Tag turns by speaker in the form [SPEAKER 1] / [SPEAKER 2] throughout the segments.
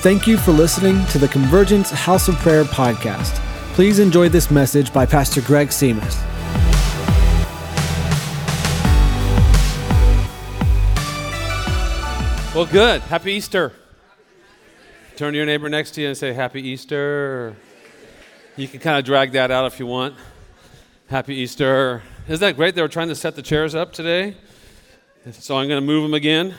[SPEAKER 1] Thank you for listening to the Convergence House of Prayer podcast. Please enjoy this message by Pastor Greg Simas.
[SPEAKER 2] Well, good. Happy Easter. Turn to your neighbor next to you and say, Happy Easter. You can kind of drag that out if you want. Happy Easter. Isn't that great? They were trying to set the chairs up today. So I'm going to move them again.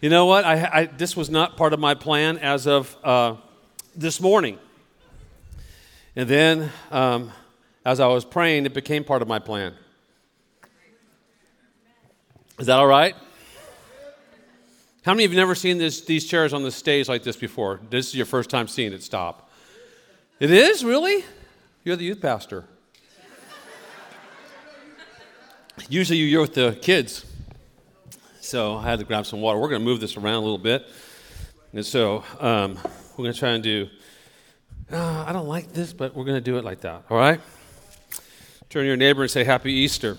[SPEAKER 2] You know what? I, I, this was not part of my plan as of uh, this morning. And then, um, as I was praying, it became part of my plan. Is that all right? How many of you have never seen this, these chairs on the stage like this before? This is your first time seeing it stop. It is? Really? You're the youth pastor. Usually you're with the kids. So I had to grab some water. We're going to move this around a little bit. And so um, we're going to try and do, uh, I don't like this, but we're going to do it like that. All right? Turn to your neighbor and say, Happy Easter.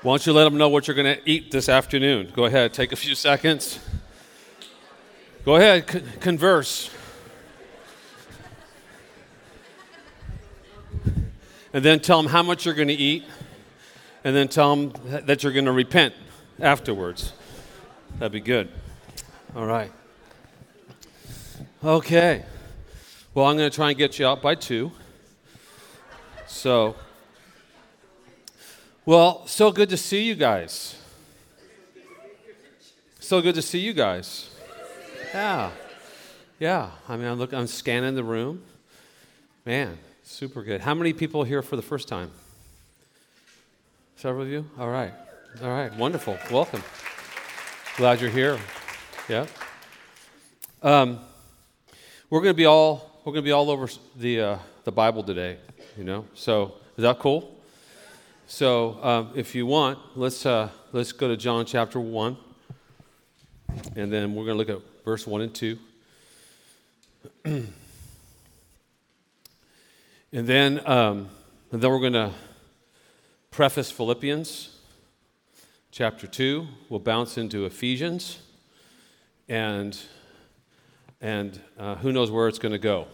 [SPEAKER 2] Why don't you let them know what you're going to eat this afternoon? Go ahead, take a few seconds. Go ahead, converse. And then tell them how much you're going to eat, and then tell them that you're going to repent afterwards. That'd be good. All right. Okay. Well, I'm going to try and get you out by two. So. Well, so good to see you guys. So good to see you guys. Yeah. Yeah. I mean, I'm looking, I'm scanning the room. Man, super good. How many people here for the first time? Several of you? All right. All right. Wonderful. Welcome. Glad you're here. Yeah. Um, we're going to be all we're going to be all over the uh, the Bible today. You know. So is that cool? So, um, if you want, let's, uh, let's go to John chapter 1, and then we're going to look at verse 1 and 2. and then, um, and then we're going to preface Philippians chapter 2. We'll bounce into Ephesians, and, and uh, who knows where it's going to go.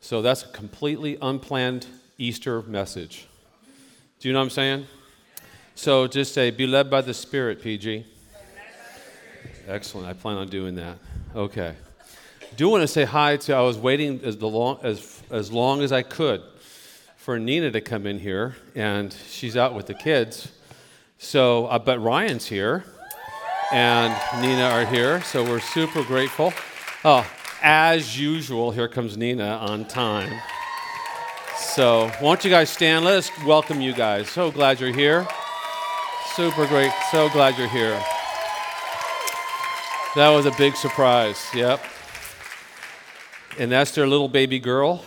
[SPEAKER 2] So, that's a completely unplanned Easter message. Do you know what I'm saying? So just say, be led by the Spirit, PG. Excellent. I plan on doing that. Okay. Do want to say hi to, I was waiting as, the long, as, as long as I could for Nina to come in here, and she's out with the kids. So, uh, but Ryan's here, and Nina are here, so we're super grateful. Oh, as usual, here comes Nina on time. So, won't you guys stand? Let us welcome you guys. So glad you're here. Super great. So glad you're here. That was a big surprise. Yep. And that's their little baby girl.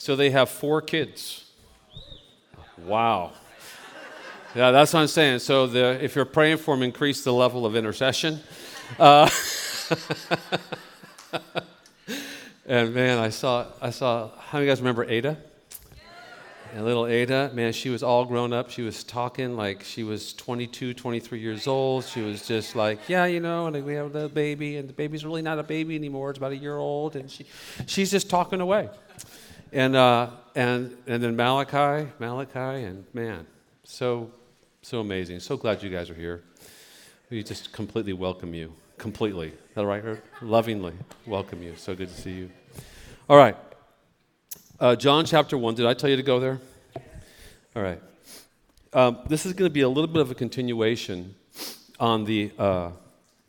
[SPEAKER 2] So they have four kids. Wow. Yeah, that's what I'm saying. So the, if you're praying for them, increase the level of intercession. Uh, and man, I saw, I saw, how many you guys remember Ada? And little Ada, man, she was all grown up. She was talking like she was 22, 23 years old. She was just like, yeah, you know, and we have a baby, and the baby's really not a baby anymore. It's about a year old, and she, she's just talking away. And uh, and and then Malachi, Malachi, and man, so so amazing. So glad you guys are here. We just completely welcome you, completely. Is that right? Lovingly welcome you. So good to see you. All right. Uh, John chapter 1. Did I tell you to go there? All right. Um, this is going to be a little bit of a continuation on the, uh,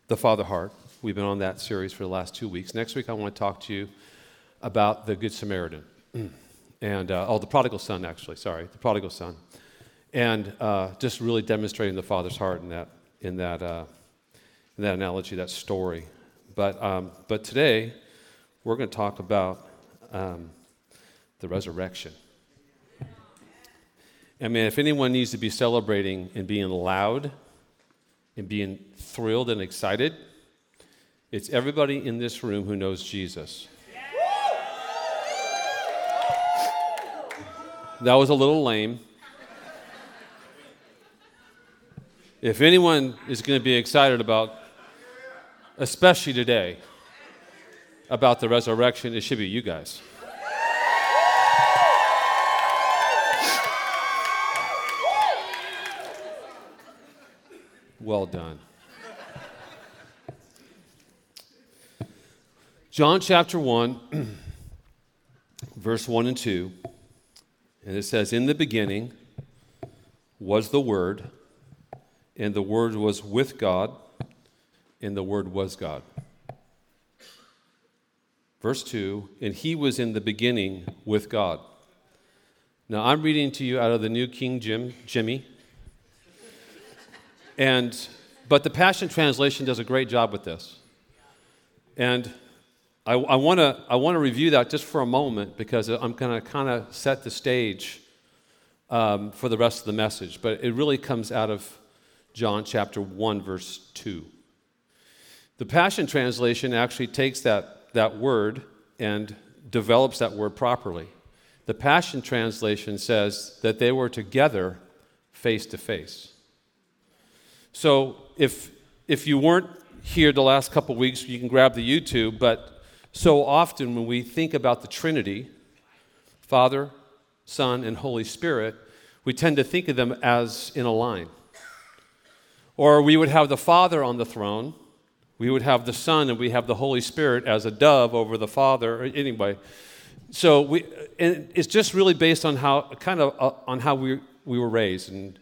[SPEAKER 2] the Father Heart. We've been on that series for the last two weeks. Next week, I want to talk to you about the Good Samaritan. And, uh, oh, the prodigal son, actually, sorry, the prodigal son. And uh, just really demonstrating the Father's heart in that, in that, uh, in that analogy, that story. But, um, but today, we're going to talk about. Um, the resurrection. I mean, if anyone needs to be celebrating and being loud and being thrilled and excited, it's everybody in this room who knows Jesus. That was a little lame. If anyone is going to be excited about especially today, about the resurrection, it should be you guys. Well done. John chapter 1, verse 1 and 2, and it says, In the beginning was the Word, and the Word was with God, and the Word was God. Verse 2, and He was in the beginning with God. Now I'm reading to you out of the New King Jim, Jimmy. And, but the Passion Translation does a great job with this. And I, I want to I wanna review that just for a moment because I'm going to kind of set the stage um, for the rest of the message. But it really comes out of John chapter 1, verse 2. The Passion Translation actually takes that, that word and develops that word properly. The Passion Translation says that they were together face to face. So if, if you weren't here the last couple weeks, you can grab the YouTube, but so often when we think about the Trinity, Father, Son, and Holy Spirit, we tend to think of them as in a line. Or we would have the Father on the throne, we would have the Son, and we have the Holy Spirit as a dove over the Father. Anyway, so we, and it's just really based on how, kind of uh, on how we, we were raised. And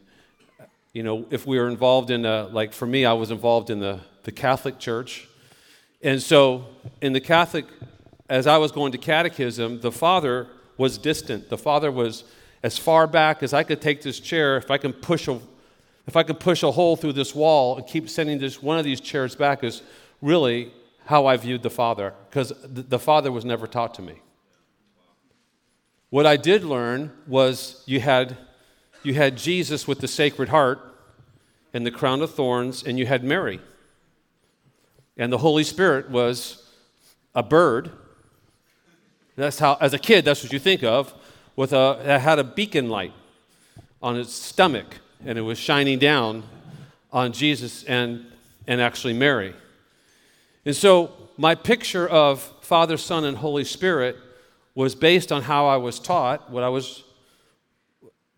[SPEAKER 2] you know, if we were involved in, a, like for me, I was involved in the, the Catholic Church. And so in the Catholic, as I was going to catechism, the father was distant. The father was as far back as I could take this chair. If I can push a, if I could push a hole through this wall and keep sending this one of these chairs back is really how I viewed the father, because the father was never taught to me. What I did learn was you had you had Jesus with the Sacred Heart and the crown of thorns, and you had Mary. And the Holy Spirit was a bird. That's how, as a kid, that's what you think of, with a, that had a beacon light on its stomach, and it was shining down on Jesus and, and actually Mary. And so, my picture of Father, Son, and Holy Spirit was based on how I was taught, what I was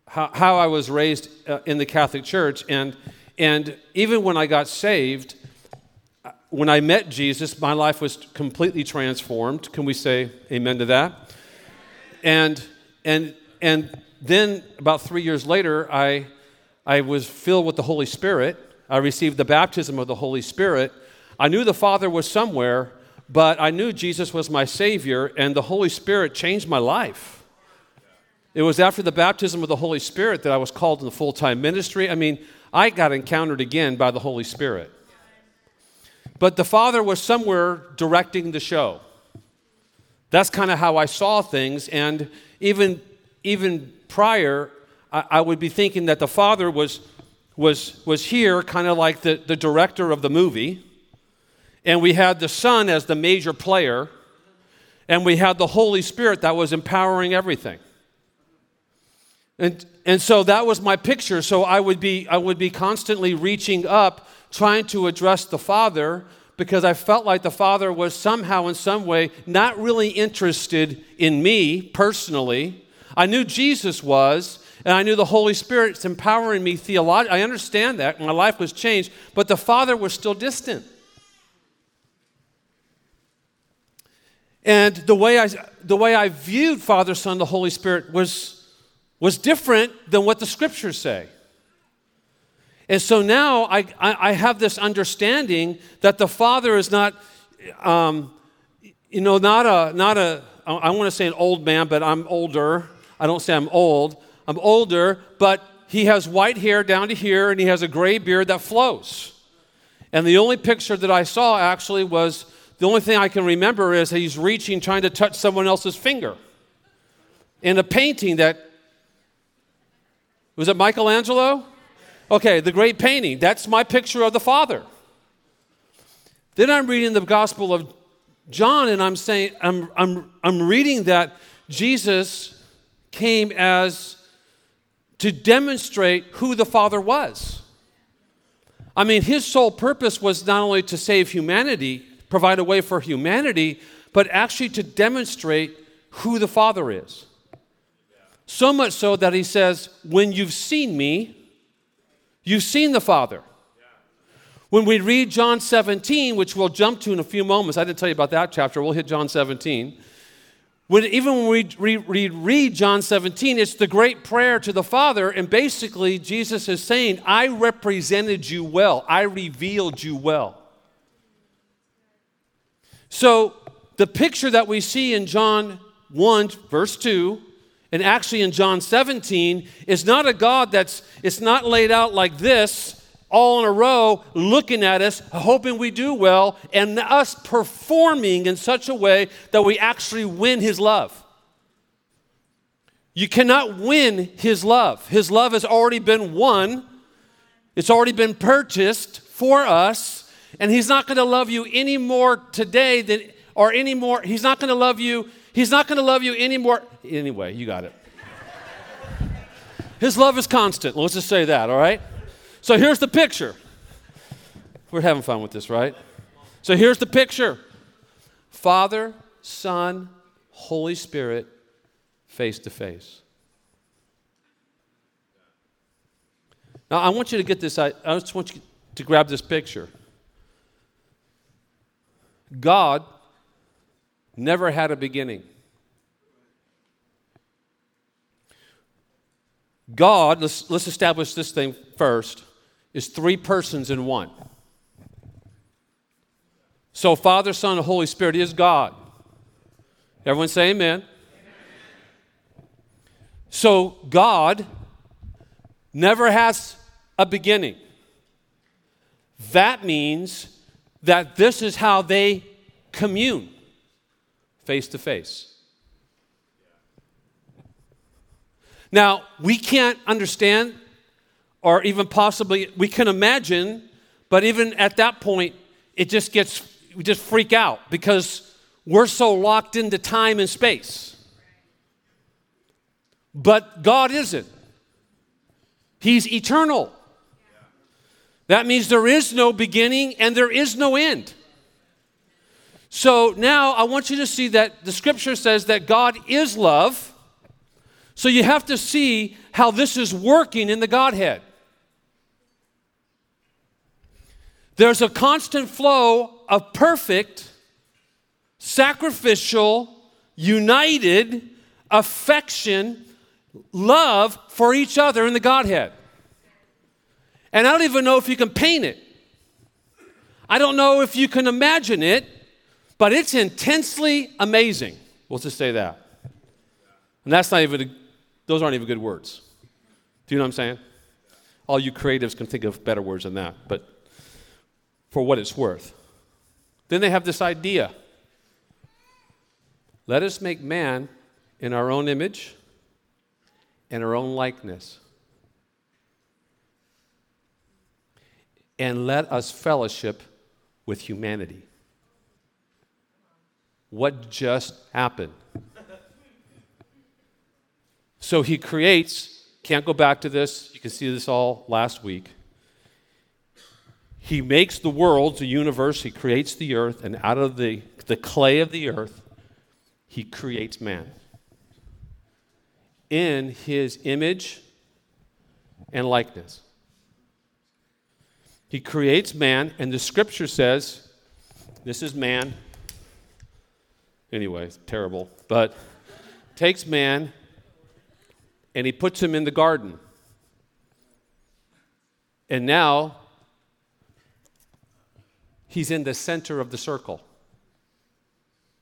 [SPEAKER 2] how, how I was raised uh, in the Catholic Church. And, and even when I got saved, when I met Jesus, my life was completely transformed. Can we say amen to that? And, and, and then about three years later, I, I was filled with the Holy Spirit. I received the baptism of the Holy Spirit. I knew the Father was somewhere, but I knew Jesus was my Savior, and the Holy Spirit changed my life. It was after the baptism of the Holy Spirit that I was called to the full time ministry. I mean, I got encountered again by the Holy Spirit. But the Father was somewhere directing the show. That's kind of how I saw things. And even, even prior, I, I would be thinking that the Father was, was, was here, kind of like the, the director of the movie. And we had the Son as the major player. And we had the Holy Spirit that was empowering everything. And, and so that was my picture. So I would, be, I would be constantly reaching up, trying to address the Father, because I felt like the Father was somehow, in some way, not really interested in me personally. I knew Jesus was, and I knew the Holy Spirit's empowering me theologically. I understand that. My life was changed, but the Father was still distant. And the way I, the way I viewed Father, Son, the Holy Spirit was was different than what the scriptures say. And so now I, I, I have this understanding that the Father is not, um, you know, not a, not a, I want to say an old man, but I'm older. I don't say I'm old. I'm older, but he has white hair down to here and he has a gray beard that flows. And the only picture that I saw actually was the only thing I can remember is he's reaching, trying to touch someone else's finger. In a painting that was it Michelangelo? Okay, the great painting. That's my picture of the Father. Then I'm reading the Gospel of John and I'm saying, I'm, I'm, I'm reading that Jesus came as to demonstrate who the Father was. I mean, his sole purpose was not only to save humanity, provide a way for humanity, but actually to demonstrate who the Father is. So much so that he says, When you've seen me, you've seen the Father. When we read John 17, which we'll jump to in a few moments, I didn't tell you about that chapter, we'll hit John 17. When, even when we read, read, read John 17, it's the great prayer to the Father, and basically Jesus is saying, I represented you well, I revealed you well. So the picture that we see in John 1, verse 2, and actually in John 17, is not a God that's, it's not laid out like this all in a row, looking at us, hoping we do well, and us performing in such a way that we actually win His love. You cannot win His love. His love has already been won, it's already been purchased for us, and He's not going to love you any more today than, or any more, He's not going to love you, He's not going to love you anymore. Anyway, you got it. His love is constant. Let's just say that, all right? So here's the picture. We're having fun with this, right? So here's the picture Father, Son, Holy Spirit, face to face. Now, I want you to get this, I, just want you to grab this picture. God never had a beginning. God, let's, let's establish this thing first is three persons in one. So, Father, Son, and Holy Spirit is God. Everyone say amen. amen. So, God never has a beginning. That means that this is how they commune face to face. Now, we can't understand or even possibly we can imagine, but even at that point, it just gets, we just freak out because we're so locked into time and space. But God isn't, He's eternal. That means there is no beginning and there is no end. So now I want you to see that the scripture says that God is love. So you have to see how this is working in the Godhead. There's a constant flow of perfect, sacrificial, united affection, love for each other in the Godhead. And I don't even know if you can paint it. I don't know if you can imagine it, but it's intensely amazing. We'll just say that. And that's not even, those aren't even good words. Do you know what I'm saying? All you creatives can think of better words than that, but for what it's worth. Then they have this idea let us make man in our own image and our own likeness. And let us fellowship with humanity. What just happened? So he creates, can't go back to this, you can see this all last week. He makes the world, the universe, He creates the earth, and out of the, the clay of the earth, He creates man. In His image and likeness. He creates man, and the scripture says, this is man. Anyway, terrible. But takes man and he puts him in the garden. And now He's in the center of the circle.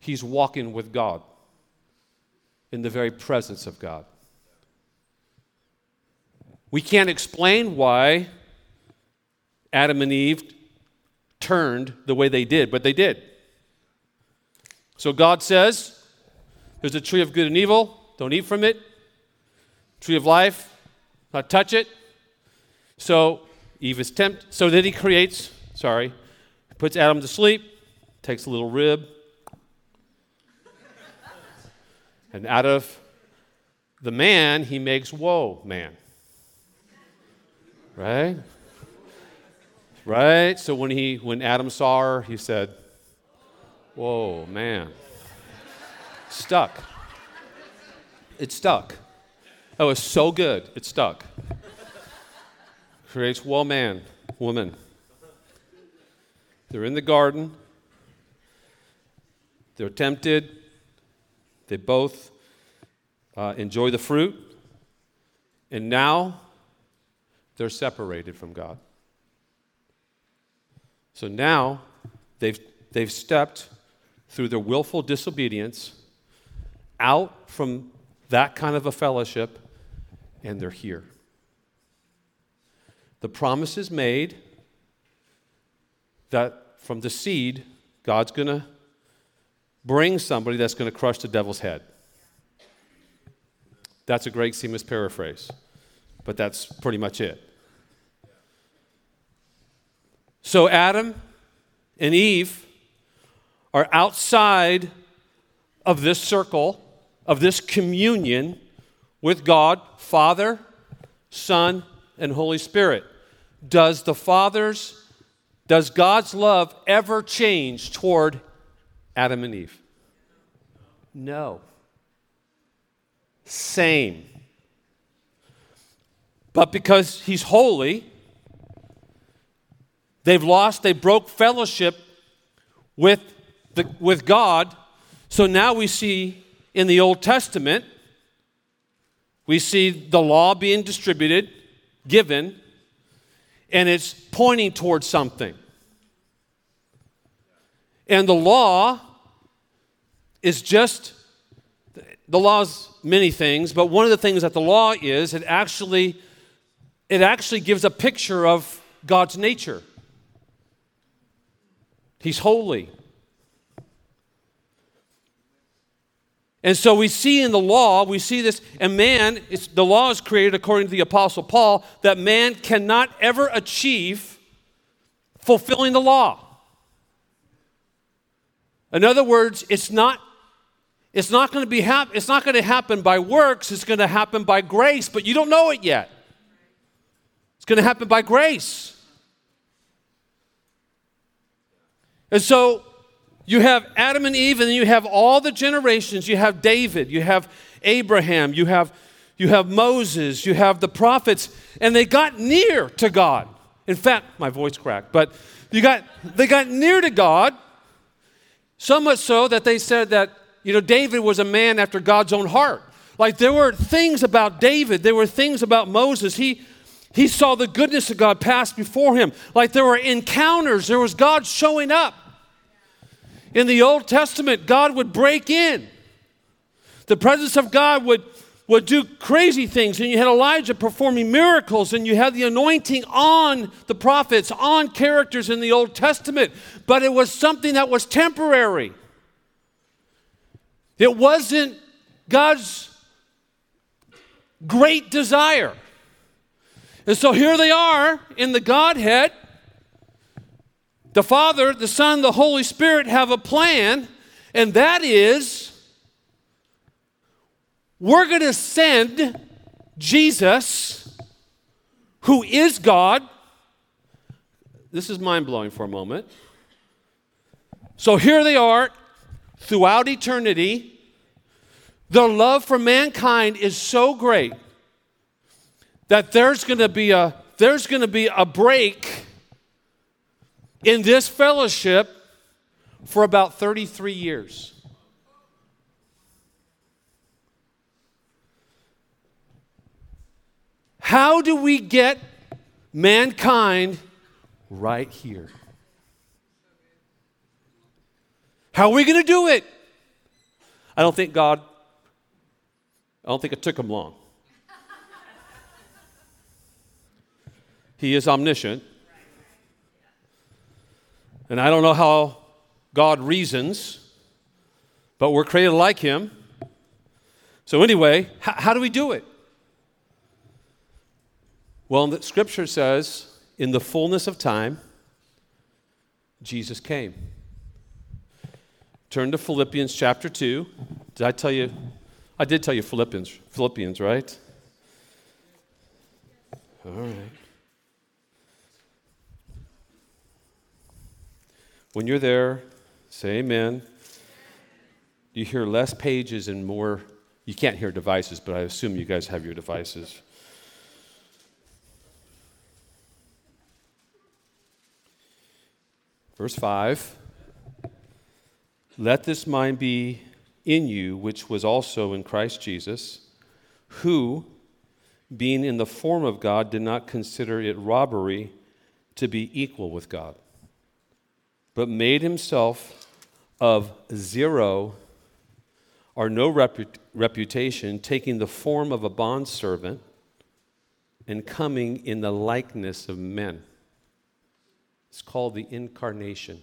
[SPEAKER 2] He's walking with God in the very presence of God. We can't explain why Adam and Eve turned the way they did, but they did. So God says, There's a tree of good and evil, don't eat from it. Tree of life, not touch it. So Eve is tempted. So then he creates, sorry, puts Adam to sleep, takes a little rib, and out of the man, he makes woe man. Right? Right? So when he when Adam saw her, he said, Whoa, man. stuck. It stuck. That was so good, it stuck. Creates well man, woman. They're in the garden. They're tempted. They both uh, enjoy the fruit. And now they're separated from God. So now they've, they've stepped through their willful disobedience out from that kind of a fellowship, and they're here. The promise is made that from the seed, God's going to bring somebody that's going to crush the devil's head. That's a Greg Simas paraphrase, but that's pretty much it. So Adam and Eve are outside of this circle, of this communion with God, Father, Son, and Holy Spirit. Does the Father's, does God's love ever change toward Adam and Eve? No. Same. But because He's holy, They've lost, they broke fellowship with, the, with God. So now we see in the Old Testament, we see the law being distributed, given, and it's pointing towards something. And the law is just, the law's many things, but one of the things that the law is, it actually, it actually gives a picture of God's nature. He's holy. And so we see in the law, we see this, and man, the law is created according to the Apostle Paul, that man cannot ever achieve fulfilling the law. In other words, it's not, it's not going to be hap- it's not going to happen by works, it's going to happen by grace, but you don't know it yet. It's going to happen by grace. And so you have Adam and Eve, and you have all the generations. You have David, you have Abraham, you have, you have Moses, you have the prophets, and they got near to God. In fact, my voice cracked, but you got, they got near to God, so much so that they said that, you know, David was a man after God's own heart. Like there were things about David, there were things about Moses. He, he saw the goodness of God pass before him. Like there were encounters, there was God showing up. In the Old Testament, God would break in. The presence of God would, would do crazy things, and you had Elijah performing miracles, and you had the anointing on the prophets, on characters in the Old Testament. But it was something that was temporary. It wasn't God's great desire. And so here they are in the Godhead. The Father, the Son, the Holy Spirit have a plan, and that is we're going to send Jesus, who is God. This is mind blowing for a moment. So here they are throughout eternity. Their love for mankind is so great that there's going to be a there's going to be a break in this fellowship for about 33 years. How do we get mankind right here? How are we going to do it? I don't think God, I don't think it took him long. He is omniscient. And I don't know how God reasons, but we're created like Him. So, anyway, how, how do we do it? Well, the scripture says, in the fullness of time, Jesus came. Turn to Philippians chapter 2. Did I tell you? I did tell you Philippians, Philippians, right? All right. When you're there, say amen. You hear less pages and more, you can't hear devices, but I assume you guys have your devices. Verse 5 Let this mind be in you, which was also in Christ Jesus, who, being in the form of God, did not consider it robbery to be equal with God, but made himself of zero or no repu- reputation, taking the form of a bondservant and coming in the likeness of men. It's called the incarnation.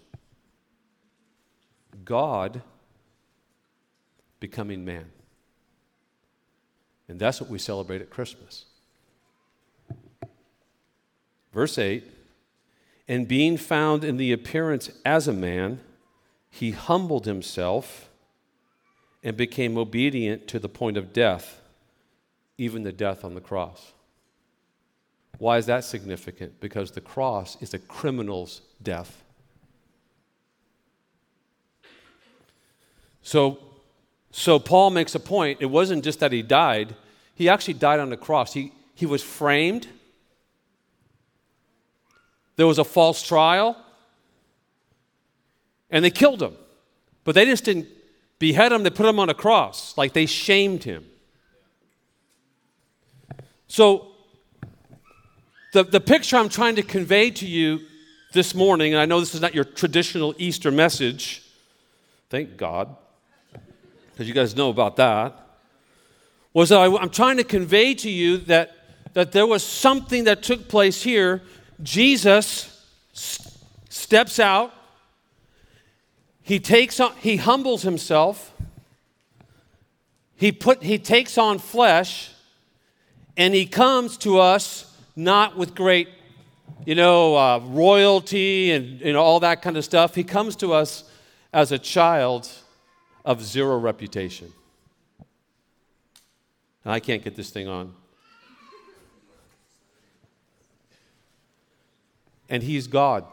[SPEAKER 2] God becoming man. And that's what we celebrate at Christmas. Verse 8 And being found in the appearance as a man, he humbled himself and became obedient to the point of death, even the death on the cross. Why is that significant? Because the cross is a criminal's death. So, so Paul makes a point. It wasn't just that he died, he actually died on the cross. He, he was framed, there was a false trial, and they killed him. But they just didn't behead him, they put him on a cross. Like they shamed him. So, the, the picture I'm trying to convey to you this morning, and I know this is not your traditional Easter message, thank God, because you guys know about that, was that I, I'm trying to convey to you that, that there was something that took place here. Jesus steps out, he, takes on, he humbles himself, he, put, he takes on flesh, and he comes to us not with great, you know, uh, royalty and you know, all that kind of stuff. He comes to us as a child of zero reputation. And I can't get this thing on. And he's God.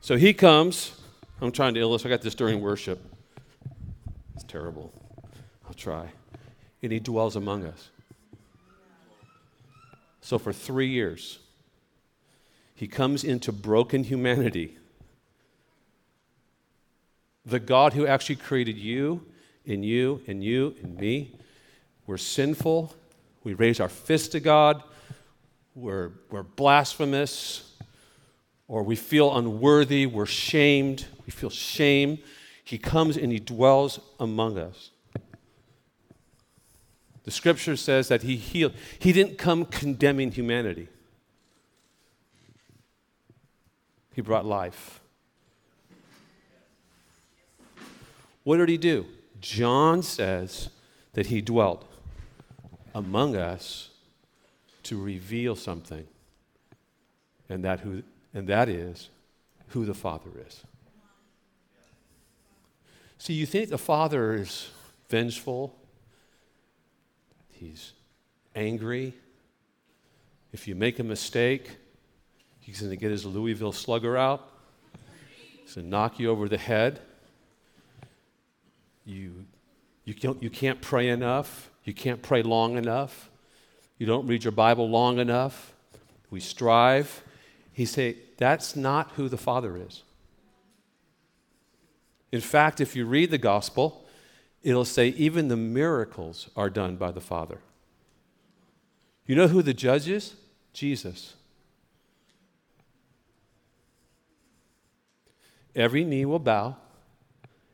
[SPEAKER 2] So he comes. I'm trying to illustrate. I got this during worship. It's terrible. I'll try. And he dwells among us. So for three years, he comes into broken humanity. The God who actually created you and you and you and me, we're sinful. We raise our fist to God. We're, we're blasphemous. Or we feel unworthy. We're shamed. We feel shame. He comes and he dwells among us. The scripture says that he healed. He didn't come condemning humanity, he brought life. What did he do? John says that he dwelt among us to reveal something, and that, who, and that is who the Father is. See, you think the Father is vengeful, he's angry. If you make a mistake, he's going to get his Louisville slugger out. He's going to knock you over the head. You, you, can't, you can't pray enough. You can't pray long enough. You don't read your Bible long enough. We strive. He say that's not who the Father is. In fact, if you read the gospel, it'll say even the miracles are done by the Father. You know who the judge is? Jesus. Every knee will bow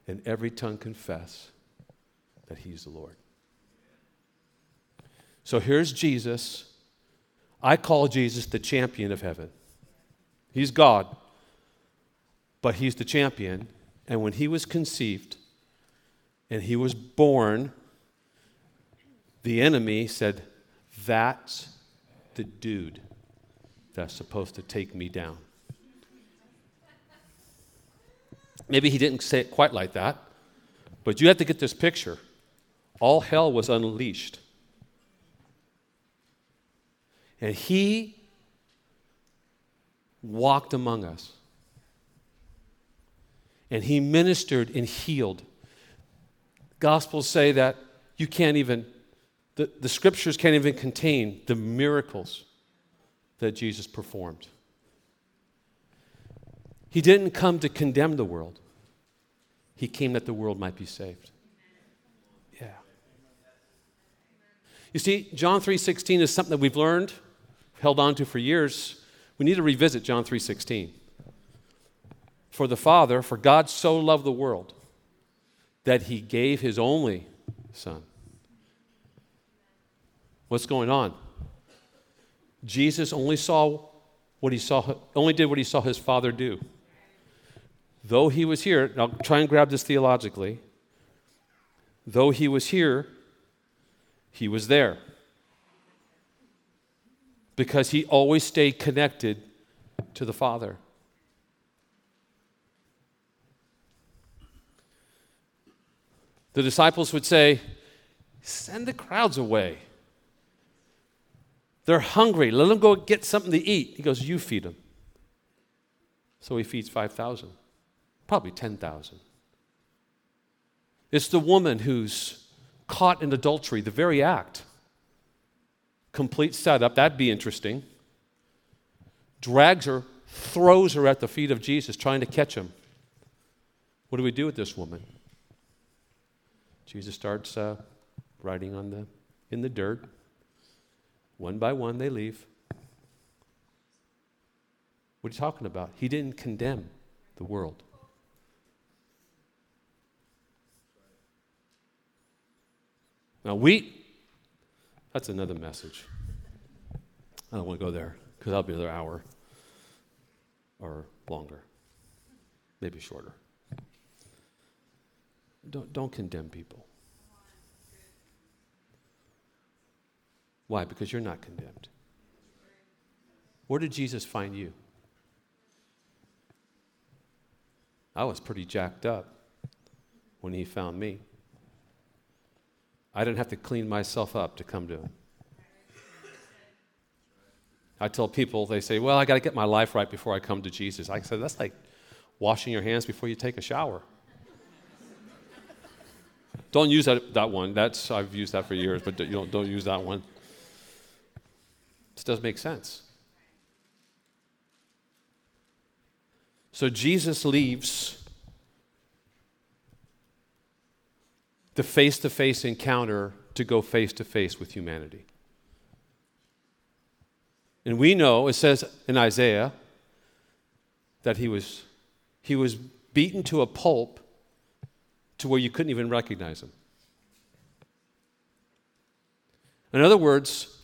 [SPEAKER 2] and every tongue confess that he's the Lord. So here's Jesus. I call Jesus the champion of heaven. He's God, but he's the champion. And when he was conceived and he was born, the enemy said, That's the dude that's supposed to take me down. Maybe he didn't say it quite like that, but you have to get this picture. All hell was unleashed. And he walked among us. And he ministered and healed. Gospels say that you can't even, the, the scriptures can't even contain the miracles that Jesus performed. He didn't come to condemn the world, He came that the world might be saved. Yeah. You see, John 3:16 is something that we've learned, held on to for years. We need to revisit John 3:16. For the Father, for God so loved the world that he gave his only son. What's going on? Jesus only saw what he saw only did what he saw his father do. Though he was here, I'll try and grab this theologically. Though he was here, he was there. Because he always stayed connected to the Father. The disciples would say, Send the crowds away. They're hungry. Let them go get something to eat. He goes, You feed them. So he feeds 5,000, probably 10,000. It's the woman who's caught in adultery, the very act. Complete setup, that'd be interesting. Drags her, throws her at the feet of Jesus, trying to catch him. What do we do with this woman? Jesus starts uh, writing on the, in the dirt. One by one, they leave. What are you talking about? He didn't condemn the world. Now, wheat, that's another message. I don't want to go there because that'll be another hour or longer, maybe shorter. Don't, don't condemn people. Why? Because you're not condemned. Where did Jesus find you? I was pretty jacked up when he found me. I didn't have to clean myself up to come to him. I tell people, they say, Well, I got to get my life right before I come to Jesus. I said, That's like washing your hands before you take a shower. don't use that, that one. That's, I've used that for years, but don't, don't use that one. This doesn't make sense. So Jesus leaves the face to face encounter to go face to face with humanity. And we know, it says in Isaiah, that he was, he was beaten to a pulp to where you couldn't even recognize him. In other words,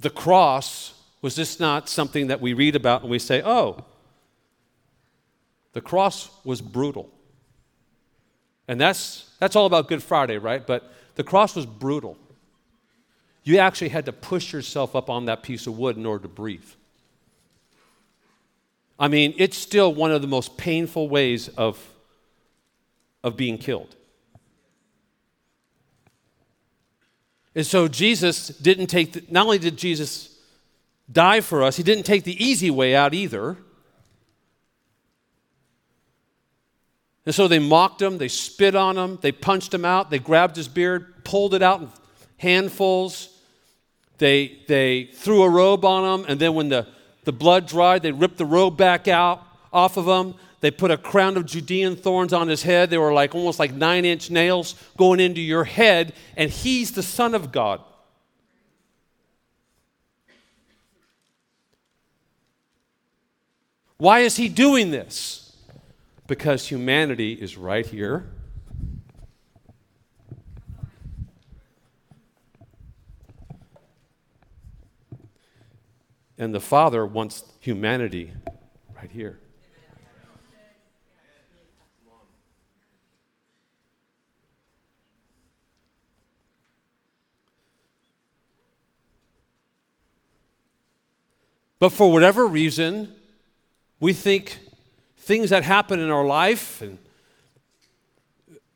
[SPEAKER 2] the cross was just not something that we read about and we say, oh, the cross was brutal. And that's, that's all about Good Friday, right? But the cross was brutal. You actually had to push yourself up on that piece of wood in order to breathe. I mean, it's still one of the most painful ways of, of being killed. And so Jesus didn't take, the, not only did Jesus die for us, he didn't take the easy way out either. And so they mocked him, they spit on him, they punched him out, they grabbed his beard, pulled it out in handfuls. They, they threw a robe on him, and then when the, the blood dried, they ripped the robe back out off of him. They put a crown of Judean thorns on his head. They were like almost like nine inch nails going into your head, and he's the Son of God. Why is he doing this? Because humanity is right here. And the Father wants humanity right here. But for whatever reason, we think things that happen in our life and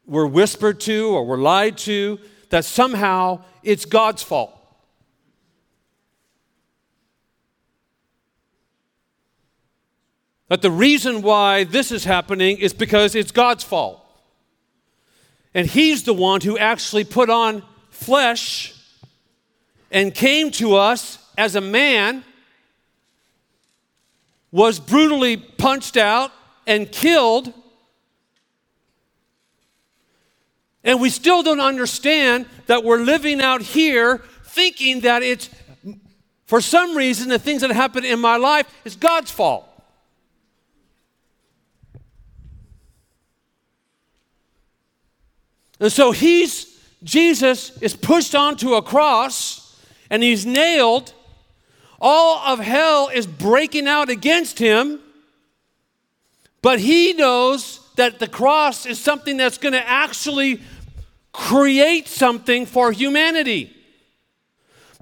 [SPEAKER 2] we're whispered to or we're lied to, that somehow it's God's fault. That the reason why this is happening is because it's God's fault. And He's the one who actually put on flesh and came to us as a man, was brutally punched out, and killed. And we still don't understand that we're living out here thinking that it's, for some reason, the things that happen in my life is God's fault. And so he's, Jesus is pushed onto a cross and he's nailed. All of hell is breaking out against him. But he knows that the cross is something that's going to actually create something for humanity.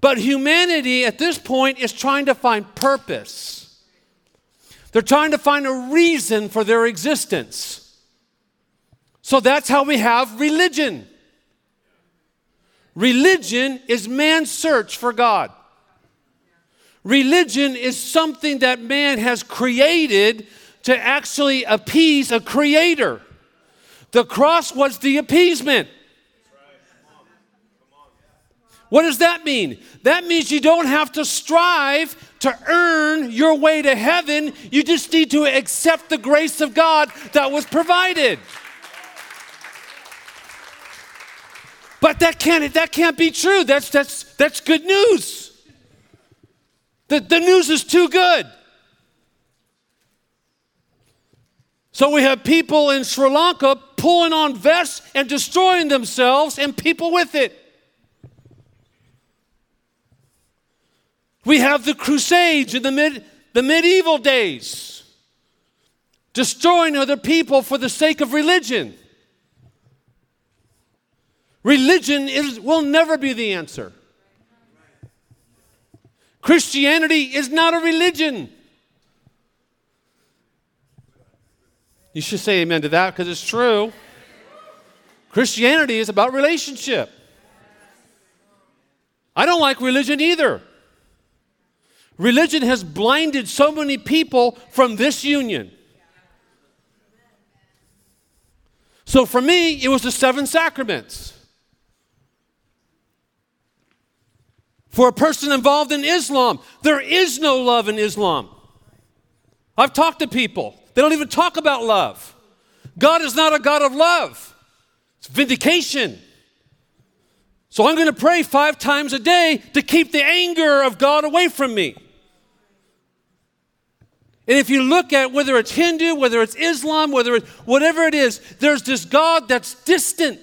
[SPEAKER 2] But humanity at this point is trying to find purpose. They're trying to find a reason for their existence. So that's how we have religion. Religion is man's search for God. Religion is something that man has created to actually appease a creator. The cross was the appeasement. What does that mean? That means you don't have to strive to earn your way to heaven. You just need to accept the grace of God that was provided. But that can't, that can't be true. That's, that's, that's good news. The, the news is too good. So we have people in Sri Lanka pulling on vests and destroying themselves and people with it. We have the Crusades in the, mid, the medieval days, destroying other people for the sake of religion. Religion is, will never be the answer. Christianity is not a religion. You should say amen to that because it's true. Christianity is about relationship. I don't like religion either. Religion has blinded so many people from this union. So for me, it was the seven sacraments. For a person involved in Islam, there is no love in Islam. I've talked to people, they don't even talk about love. God is not a God of love, it's vindication. So I'm going to pray five times a day to keep the anger of God away from me. And if you look at whether it's Hindu, whether it's Islam, whether it's whatever it is, there's this God that's distant.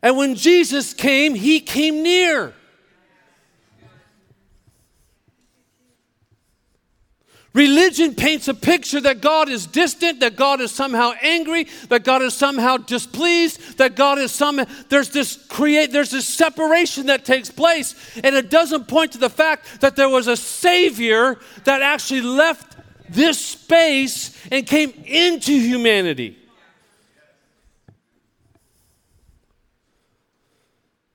[SPEAKER 2] And when Jesus came, he came near. Religion paints a picture that God is distant, that God is somehow angry, that God is somehow displeased, that God is some there's this create there's this separation that takes place and it doesn't point to the fact that there was a savior that actually left this space and came into humanity.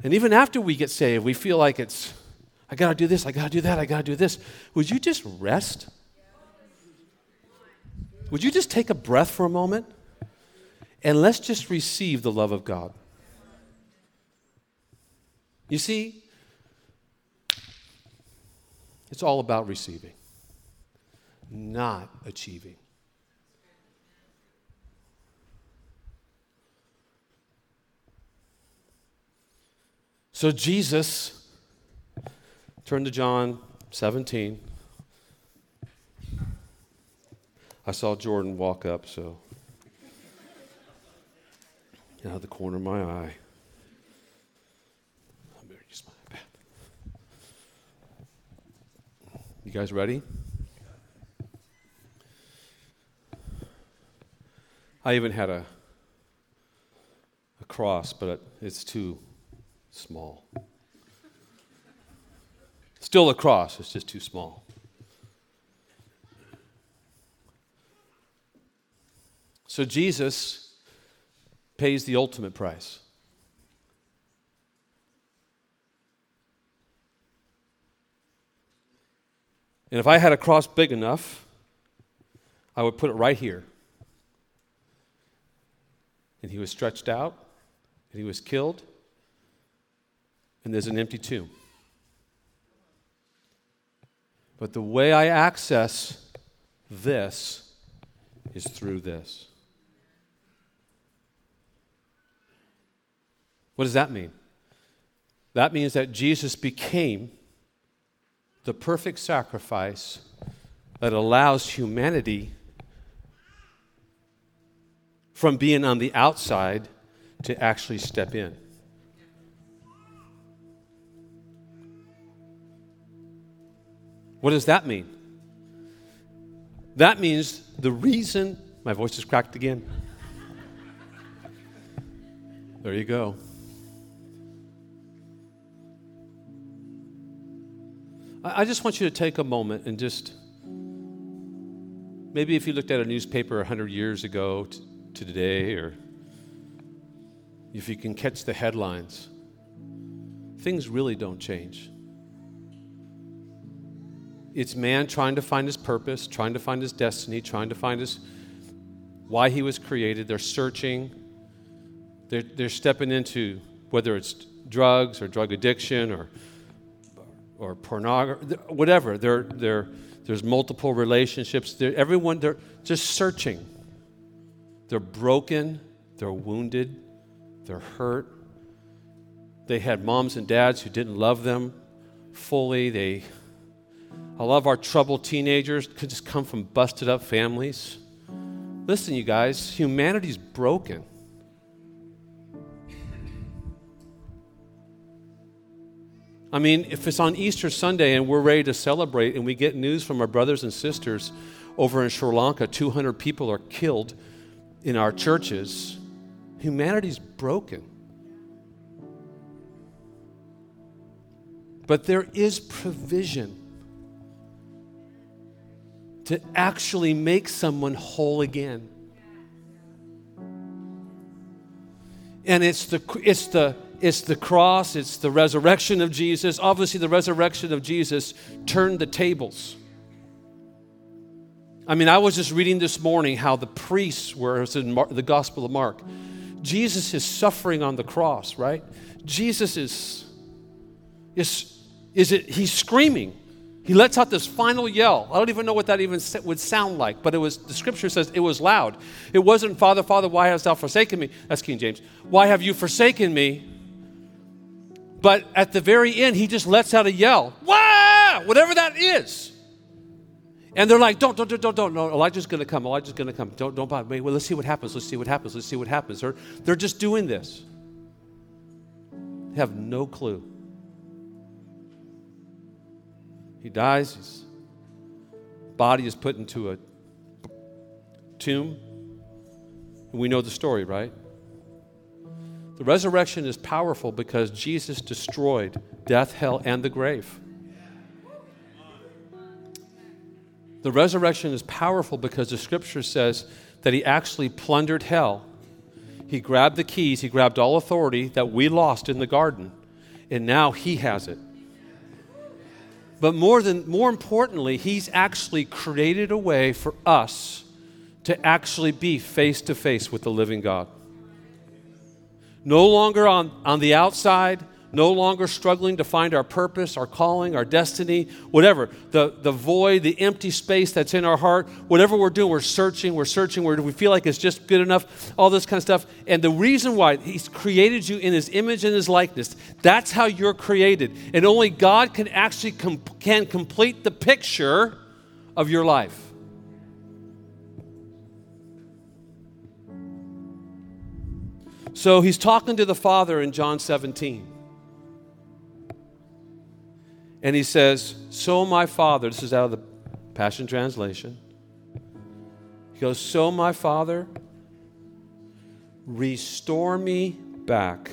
[SPEAKER 2] And even after we get saved, we feel like it's I got to do this, I got to do that, I got to do this. Would you just rest? Would you just take a breath for a moment? And let's just receive the love of God. You see, it's all about receiving, not achieving. So Jesus, turn to John 17. I saw Jordan walk up, so out of the corner of my eye. I better use my iPad. You guys ready? I even had a a cross, but it's too small. Still a cross, it's just too small. So Jesus pays the ultimate price. And if I had a cross big enough, I would put it right here. And he was stretched out, and he was killed, and there's an empty tomb. But the way I access this is through this. What does that mean? That means that Jesus became the perfect sacrifice that allows humanity from being on the outside to actually step in. What does that mean? That means the reason, my voice is cracked again. There you go. I just want you to take a moment and just maybe if you looked at a newspaper 100 years ago to today, or if you can catch the headlines, things really don't change. It's man trying to find his purpose, trying to find his destiny, trying to find his why he was created. They're searching. They're, they're stepping into whether it's drugs or drug addiction or or pornography, whatever. They're, they're, there's multiple relationships. They're, everyone, they're just searching. They're broken, they're wounded, they're hurt. They had moms and dads who didn't love them fully. They, a lot of our troubled teenagers, could just come from busted up families. Listen, you guys, humanity's broken. I mean, if it's on Easter Sunday and we're ready to celebrate and we get news from our brothers and sisters over in Sri Lanka, 200 people are killed in our churches, humanity's broken. But there is provision to actually make someone whole again. And it's the, it's the, it's the cross, it's the resurrection of Jesus. Obviously, the resurrection of Jesus turned the tables. I mean, I was just reading this morning how the priests were, in the Gospel of Mark. Jesus is suffering on the cross, right? Jesus is, is, is it, he's screaming. He lets out this final yell. I don't even know what that even would sound like, but it was, the scripture says it was loud. It wasn't, Father, Father, why hast thou forsaken me? That's King James. Why have you forsaken me? But at the very end, he just lets out a yell, Wah! Whatever that is. And they're like, don't, don't, don't, don't, don't. No, oh, Elijah's going to come. Oh, Elijah's going to come. Don't, don't bother me. Well, let's see what happens. Let's see what happens. Let's see what happens. They're, they're just doing this. They have no clue. He dies. His body is put into a tomb. And we know the story, right? The resurrection is powerful because Jesus destroyed death, hell, and the grave. The resurrection is powerful because the scripture says that he actually plundered hell. He grabbed the keys, he grabbed all authority that we lost in the garden, and now he has it. But more than more importantly, he's actually created a way for us to actually be face to face with the living God. No longer on, on the outside, no longer struggling to find our purpose, our calling, our destiny, whatever. The, the void, the empty space that's in our heart, whatever we're doing, we're searching, we're searching, we're, we feel like it's just good enough, all this kind of stuff. And the reason why He's created you in His image and His likeness, that's how you're created. And only God can actually com- can complete the picture of your life. So he's talking to the Father in John 17. And he says, So my Father, this is out of the Passion Translation. He goes, So my Father, restore me back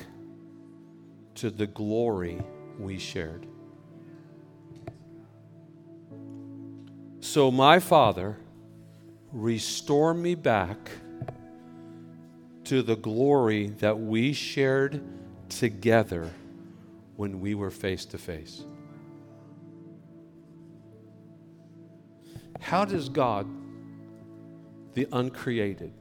[SPEAKER 2] to the glory we shared. So my Father, restore me back to the glory that we shared together when we were face to face. How does God the uncreated.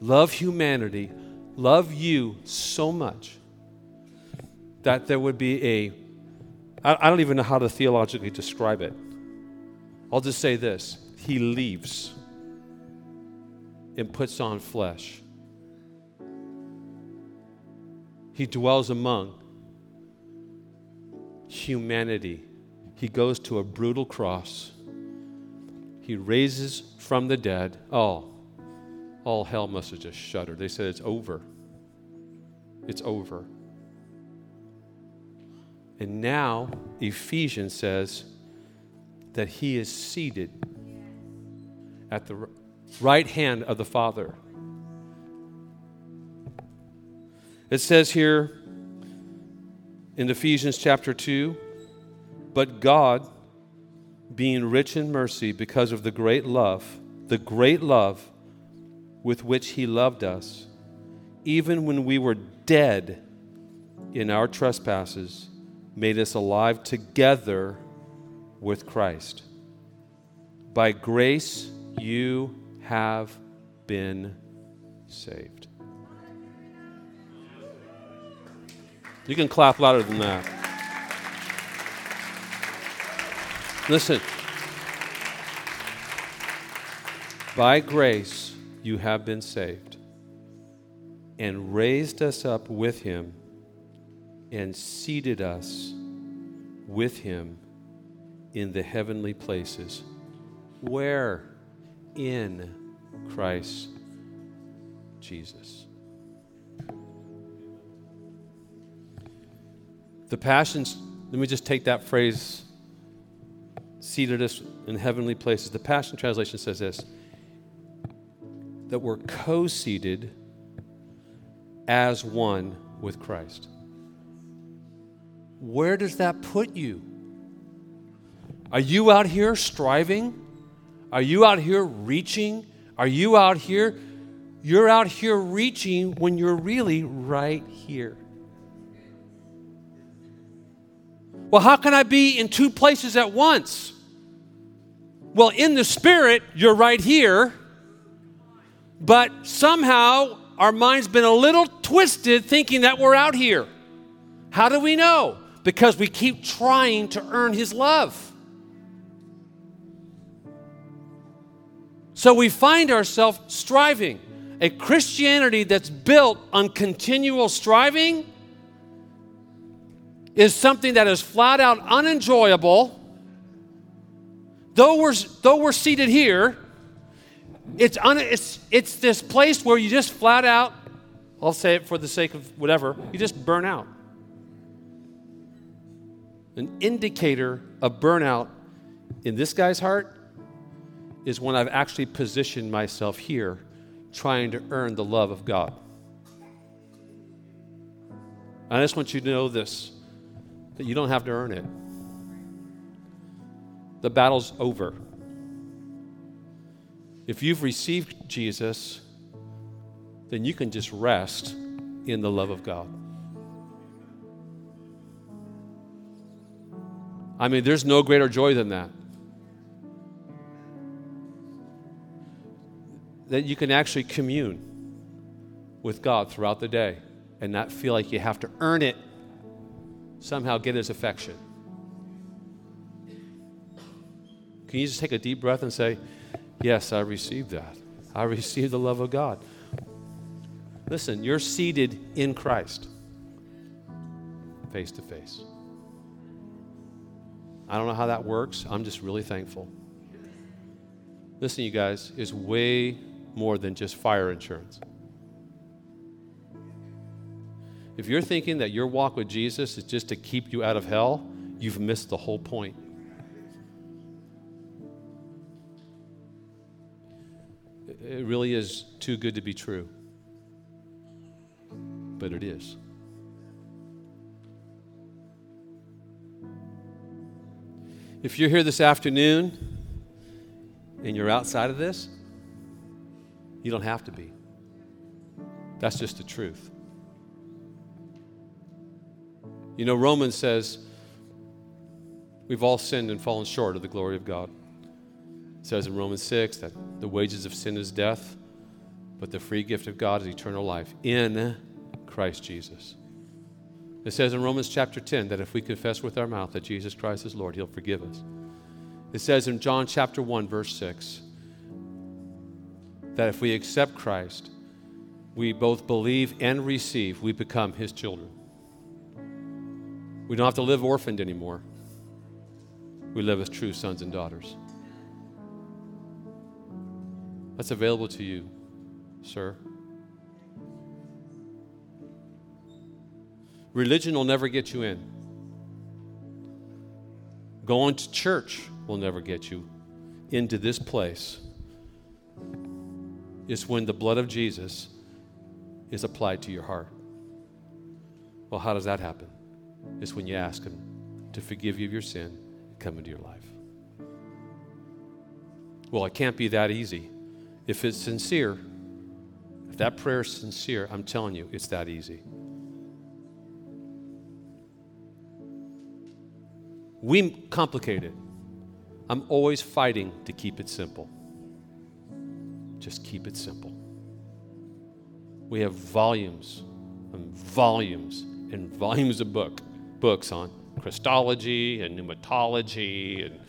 [SPEAKER 2] Love humanity, love you so much that there would be a, I, I don't even know how to theologically describe it. I'll just say this He leaves and puts on flesh. He dwells among humanity. He goes to a brutal cross. He raises from the dead. Oh, all hell must have just shuddered. They said, It's over. It's over. And now, Ephesians says that he is seated at the right hand of the Father. It says here in Ephesians chapter 2 But God, being rich in mercy because of the great love, the great love with which He loved us, even when we were dead in our trespasses, made us alive together with Christ. By grace you have been saved. You can clap louder than that. Listen. By grace you have been saved and raised us up with him and seated us with him in the heavenly places. Where? In Christ Jesus. The Passions, let me just take that phrase, seated us in heavenly places. The Passion Translation says this that we're co seated as one with Christ. Where does that put you? Are you out here striving? Are you out here reaching? Are you out here? You're out here reaching when you're really right here. Well, how can I be in two places at once? Well, in the spirit, you're right here, but somehow our mind's been a little twisted thinking that we're out here. How do we know? Because we keep trying to earn His love. So we find ourselves striving. A Christianity that's built on continual striving is something that is flat out unenjoyable. Though we're, though we're seated here, it's, un, it's, it's this place where you just flat out, I'll say it for the sake of whatever, you just burn out. An indicator of burnout in this guy's heart is when I've actually positioned myself here trying to earn the love of God. I just want you to know this that you don't have to earn it. The battle's over. If you've received Jesus, then you can just rest in the love of God. I mean, there's no greater joy than that. That you can actually commune with God throughout the day and not feel like you have to earn it somehow get his affection. Can you just take a deep breath and say, Yes, I received that. I received the love of God. Listen, you're seated in Christ, face to face. I don't know how that works. I'm just really thankful. Listen, you guys, is way more than just fire insurance. If you're thinking that your walk with Jesus is just to keep you out of hell, you've missed the whole point. It really is too good to be true. But it is. If you're here this afternoon and you're outside of this, you don't have to be. That's just the truth. You know, Romans says we've all sinned and fallen short of the glory of God. It says in Romans 6 that the wages of sin is death, but the free gift of God is eternal life in Christ Jesus. It says in Romans chapter 10 that if we confess with our mouth that Jesus Christ is Lord, He'll forgive us. It says in John chapter 1, verse 6, that if we accept Christ, we both believe and receive, we become His children. We don't have to live orphaned anymore. We live as true sons and daughters. That's available to you, sir. Religion will never get you in. Going to church will never get you into this place. It's when the blood of Jesus is applied to your heart. Well, how does that happen? It's when you ask Him to forgive you of your sin and come into your life. Well, it can't be that easy. If it's sincere, if that prayer is sincere, I'm telling you, it's that easy. We complicate it. I'm always fighting to keep it simple. Just keep it simple. We have volumes and volumes and volumes of book, books on Christology and pneumatology and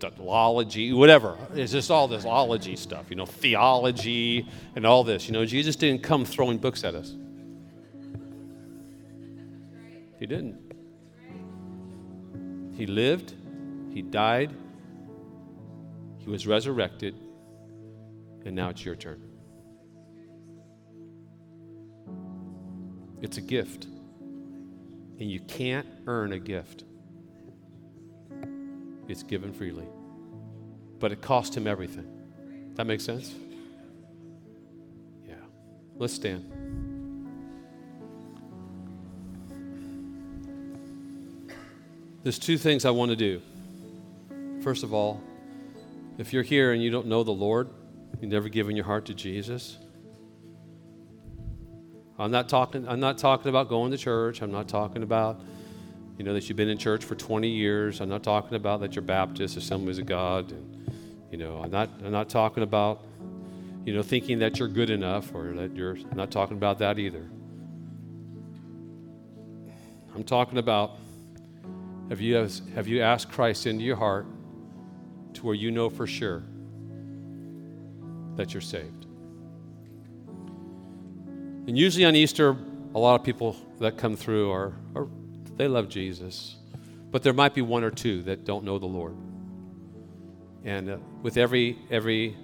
[SPEAKER 2] theology, whatever. It's just all this ology stuff, you know, theology and all this. You know, Jesus didn't come throwing books at us. He didn't. He lived, He died, He was resurrected, and now it's your turn. It's a gift, and you can't earn a gift. It's given freely. But it cost him everything. That makes sense? Yeah. Let's stand. There's two things I want to do. First of all, if you're here and you don't know the Lord, you've never given your heart to Jesus. I'm not talking I'm not talking about going to church. I'm not talking about you know that you've been in church for 20 years. I'm not talking about that you're Baptist, Assemblies of God. And, you know, I'm not I'm not talking about you know thinking that you're good enough or that you're I'm not talking about that either. I'm talking about have you, have you asked Christ into your heart to where you know for sure that you're saved? And usually on Easter, a lot of people that come through are, are they love Jesus, but there might be one or two that don't know the Lord. And uh, with every every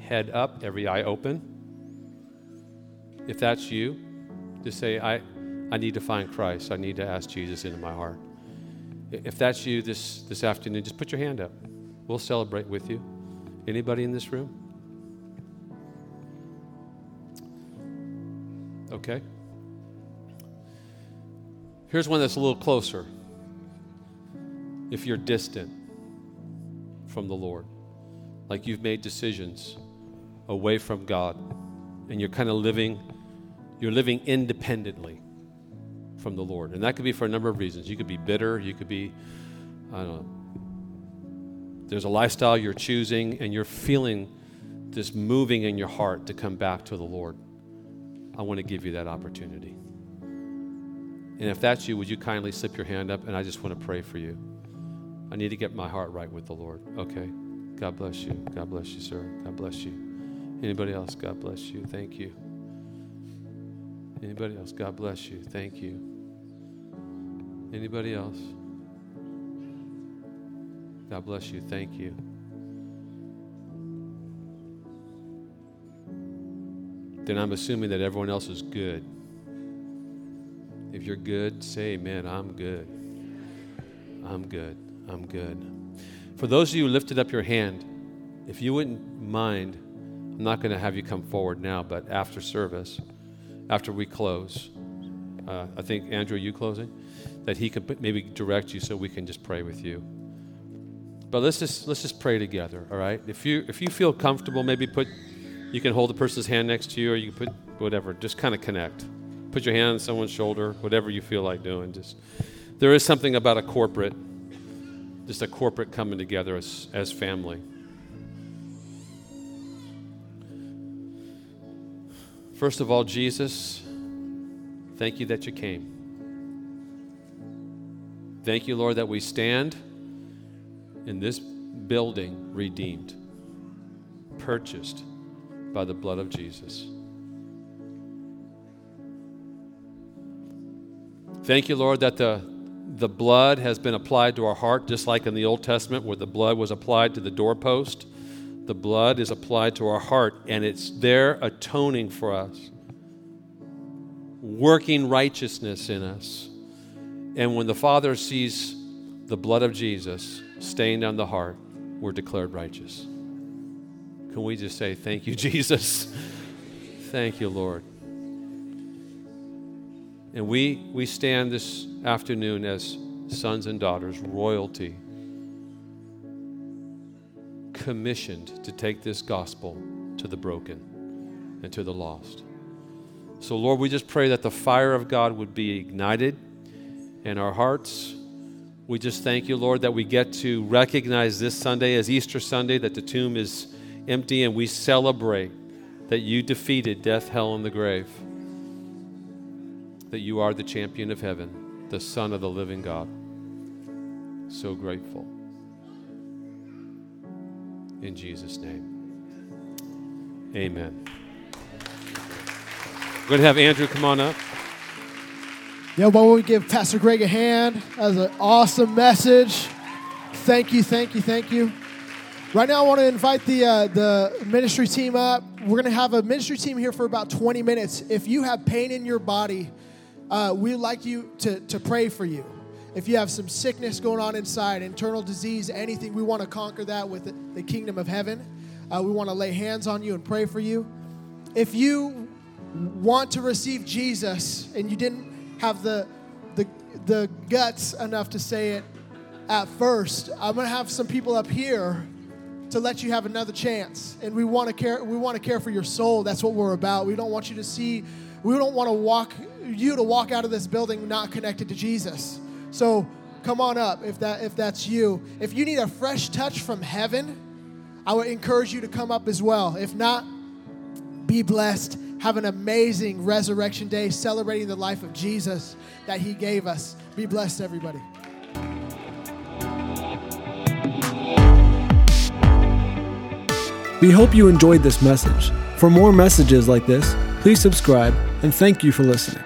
[SPEAKER 2] head up, every eye open, if that's you, just say, I, I need to find Christ. I need to ask Jesus into my heart. If that's you this, this afternoon, just put your hand up. We'll celebrate with you. Anybody in this room? Okay. Here's one that's a little closer. If you're distant from the Lord, like you've made decisions away from God, and you're kind of living, you're living independently from the Lord. And that could be for a number of reasons. You could be bitter, you could be, I don't know, there's a lifestyle you're choosing and you're feeling this moving in your heart to come back to the Lord. I want to give you that opportunity. And if that's you, would you kindly slip your hand up and I just want to pray for you? I need to get my heart right with the Lord. Okay. God bless you. God bless you, sir. God bless you. Anybody else? God bless you. Thank you. Anybody else? God bless you. Thank you. Anybody else? God bless you. Thank you. Then I'm assuming that everyone else is good. If you're good, say amen. I'm good. I'm good. I'm good. For those of you who lifted up your hand, if you wouldn't mind, I'm not going to have you come forward now, but after service, after we close. Uh, I think, Andrew, you closing? That he could maybe direct you so we can just pray with you. But let's just let's just pray together, all right? If you if you feel comfortable, maybe put you can hold the person's hand next to you, or you can put whatever. Just kind of connect. Put your hand on someone's shoulder, whatever you feel like doing. Just there is something about a corporate, just a corporate coming together as, as family. First of all, Jesus, thank you that you came. Thank you, Lord, that we stand in this building redeemed, purchased, by the blood of Jesus. Thank you, Lord, that the, the blood has been applied to our heart, just like in the Old Testament, where the blood was applied to the doorpost. The blood is applied to our heart, and it's there atoning for us, working righteousness in us. And when the Father sees the blood of Jesus stained on the heart, we're declared righteous. Can we just say, Thank you, Jesus? Thank you, Lord. And we, we stand this afternoon as sons and daughters, royalty, commissioned to take this gospel to the broken and to the lost. So, Lord, we just pray that the fire of God would be ignited in our hearts. We just thank you, Lord, that we get to recognize this Sunday as Easter Sunday, that the tomb is empty, and we celebrate that you defeated death, hell, and the grave that you are the champion of heaven, the Son of the living God. So grateful. In Jesus' name. Amen. We're going to have Andrew come on up.
[SPEAKER 3] Yeah, why don't we give Pastor Greg a hand? That was an awesome message. Thank you, thank you, thank you. Right now, I want to invite the uh, the ministry team up. We're going to have a ministry team here for about 20 minutes. If you have pain in your body, uh, we'd like you to, to pray for you. If you have some sickness going on inside, internal disease, anything, we want to conquer that with the, kingdom of heaven. Uh, we want to lay hands on you and pray for you. If you want to receive Jesus and you didn't have the, the, the guts enough to say it at first, I'm going to have some people up here to let you have another chance. And we want to care we want to care for your soul. That's what we're about. We don't want you to see we don't want to walk you to walk out of this building not connected to Jesus. So come on up if that if that's you. If you need a fresh touch from heaven, I would encourage you to come up as well. If not, be blessed. Have an amazing resurrection day celebrating the life of Jesus that he gave us. Be blessed, everybody.
[SPEAKER 1] We hope you enjoyed this message. For more messages like this, please subscribe and thank you for listening.